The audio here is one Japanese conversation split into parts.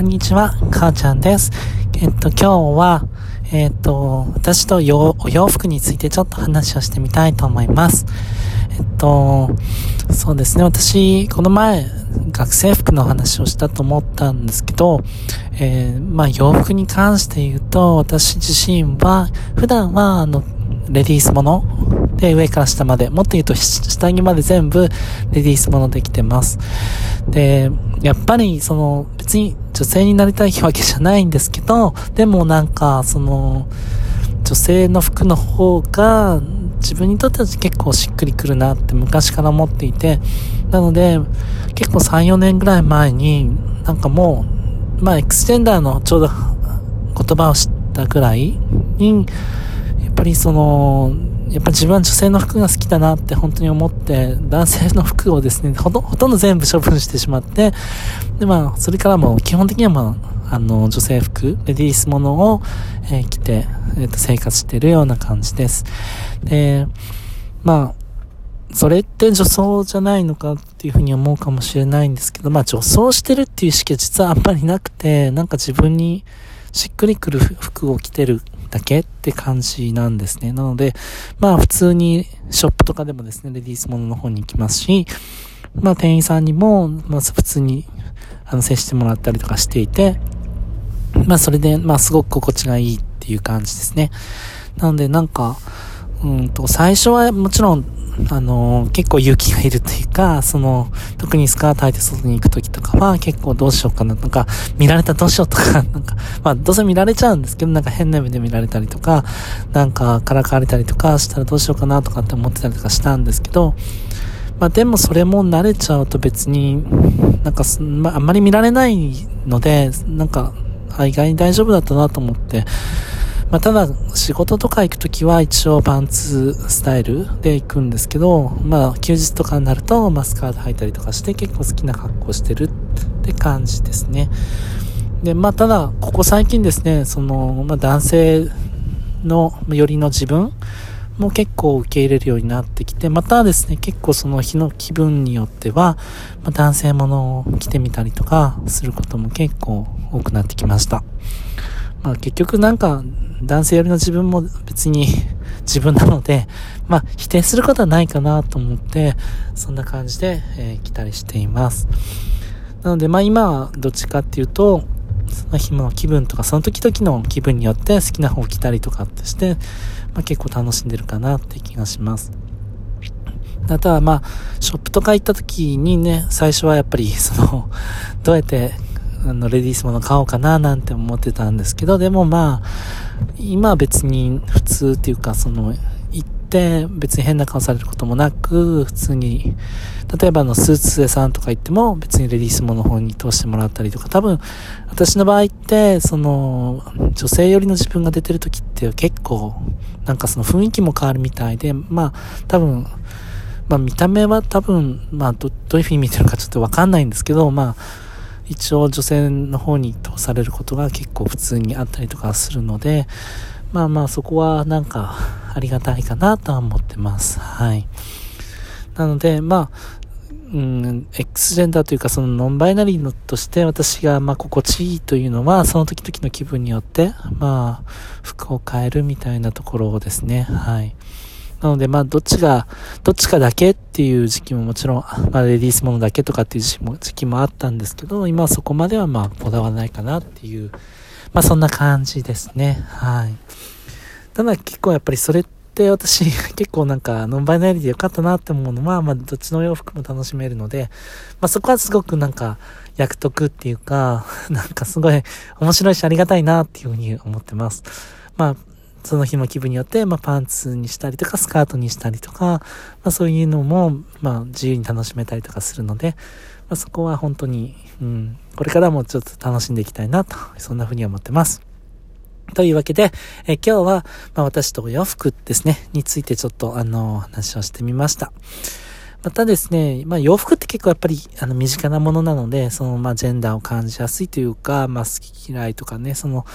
こんにちは、かーちゃんです。えっと、今日は、えっと、私とお洋服についてちょっと話をしてみたいと思います。えっと、そうですね、私、この前、学生服の話をしたと思ったんですけど、えー、まあ、洋服に関して言うと、私自身は、普段は、あの、レディースもので、上から下まで、もっと言うと下着まで全部レディースものできてます。で、やっぱりその別に女性になりたいわけじゃないんですけど、でもなんかその女性の服の方が自分にとっては結構しっくりくるなって昔から思っていて、なので結構3、4年ぐらい前になんかもう、まあエクスジェンダーのちょうど言葉を知ったぐらいに、やっぱりその、やっぱ自分は女性の服が好きだなって本当に思って、男性の服をですね、ほとほとんど全部処分してしまって、で、まあ、それからも基本的にはまあ、あの、女性服、レディースものを、えー、着て、えっ、ー、と、生活してるような感じです。で、まあ、それって女装じゃないのかっていうふうに思うかもしれないんですけど、まあ女装してるっていう意識は実はあんまりなくて、なんか自分にしっくりくる服を着てるだけ？って感じなんですね。なので、まあ普通にショップとかでもですね、レディースものの方に行きますし、まあ店員さんにも、まあ普通に、あの、接してもらったりとかしていて、まあそれで、まあすごく心地がいいっていう感じですね。なのでなんか、うんと、最初はもちろんあのー、結構勇気がいるというか、その、特にスカート履いて外に行くときとかは結構どうしようかな、なんか、見られたらどうしようとか、なんか、まあ、どうせ見られちゃうんですけど、なんか変な目で見られたりとか、なんか、からかわれたりとかしたらどうしようかなとかって思ってたりとかしたんですけど、まあでもそれも慣れちゃうと別に、なんか、まああんまり見られないので、なんか、意外に大丈夫だったなと思って、まあ、ただ、仕事とか行くときは一応パンツスタイルで行くんですけど、まあ、休日とかになると、マスカード履いたりとかして結構好きな格好してるって感じですね。で、まあ、ただ、ここ最近ですね、その、まあ、男性の、よりの自分も結構受け入れるようになってきて、またですね、結構その日の気分によっては、まあ、男性ものを着てみたりとかすることも結構多くなってきました。まあ結局なんか男性よりの自分も別に 自分なので、まあ否定することはないかなと思って、そんな感じで、えー、来たりしています。なのでまあ今はどっちかっていうと、その日の気分とかその時々の気分によって好きな方を着たりとかってして、まあ結構楽しんでるかなって気がします。あとはまあ、ショップとか行った時にね、最初はやっぱりその、どうやってあの、レディースもの買おうかななんて思ってたんですけど、でもまあ、今は別に普通っていうか、その、行って別に変な顔されることもなく、普通に、例えばあのスーツ屋さんとか行っても別にレディースもの方に通してもらったりとか、多分、私の場合って、その、女性寄りの自分が出てる時って結構、なんかその雰囲気も変わるみたいで、まあ、多分、まあ見た目は多分、まあど、どういう風に見てるかちょっとわかんないんですけど、まあ、一応女性の方に通されることが結構普通にあったりとかするので、まあまあそこはなんかありがたいかなとは思ってます。はい。なので、まあ、うん、X ジェンダーというかそのノンバイナリーのとして私がまあ心地いいというのはその時々の気分によってまあ服を変えるみたいなところをですね。はい。なので、まあ、どっちが、どっちかだけっていう時期ももちろん、まあ、レディースものだけとかっていう時期も時期もあったんですけど、今はそこまではまあ、こだわらないかなっていう、まあ、そんな感じですね。はい。ただ、結構やっぱりそれって私、結構なんか、ノンバイナリーでよかったなって思うのは、まあ、どっちの洋服も楽しめるので、まあ、そこはすごくなんか、役得っていうか、なんかすごい面白いしありがたいなっていうふうに思ってます。まあ、その日の気分によって、まあ、パンツにしたりとか、スカートにしたりとか、まあ、そういうのも、まあ、自由に楽しめたりとかするので、まあ、そこは本当に、うん、これからもちょっと楽しんでいきたいなと、そんな風に思ってます。というわけで、え今日は、まあ、私とお洋服ですね、についてちょっと、あの、話をしてみました。またですね、まあ洋服って結構やっぱりあの身近なものなので、そのまあジェンダーを感じやすいというか、まあ好き嫌いとかね、その、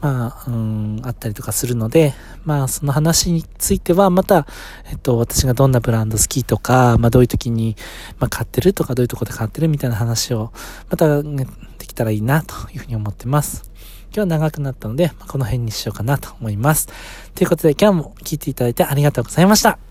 まあ、うん、あったりとかするので、まあその話についてはまた、えっと私がどんなブランド好きとか、まあどういう時に、まあ買ってるとかどういうとこで買ってるみたいな話を、また、ね、たらいいなというふうに思ってます。今日は長くなったので、まあ、この辺にしようかなと思います。ということで今日も聞いていただいてありがとうございました。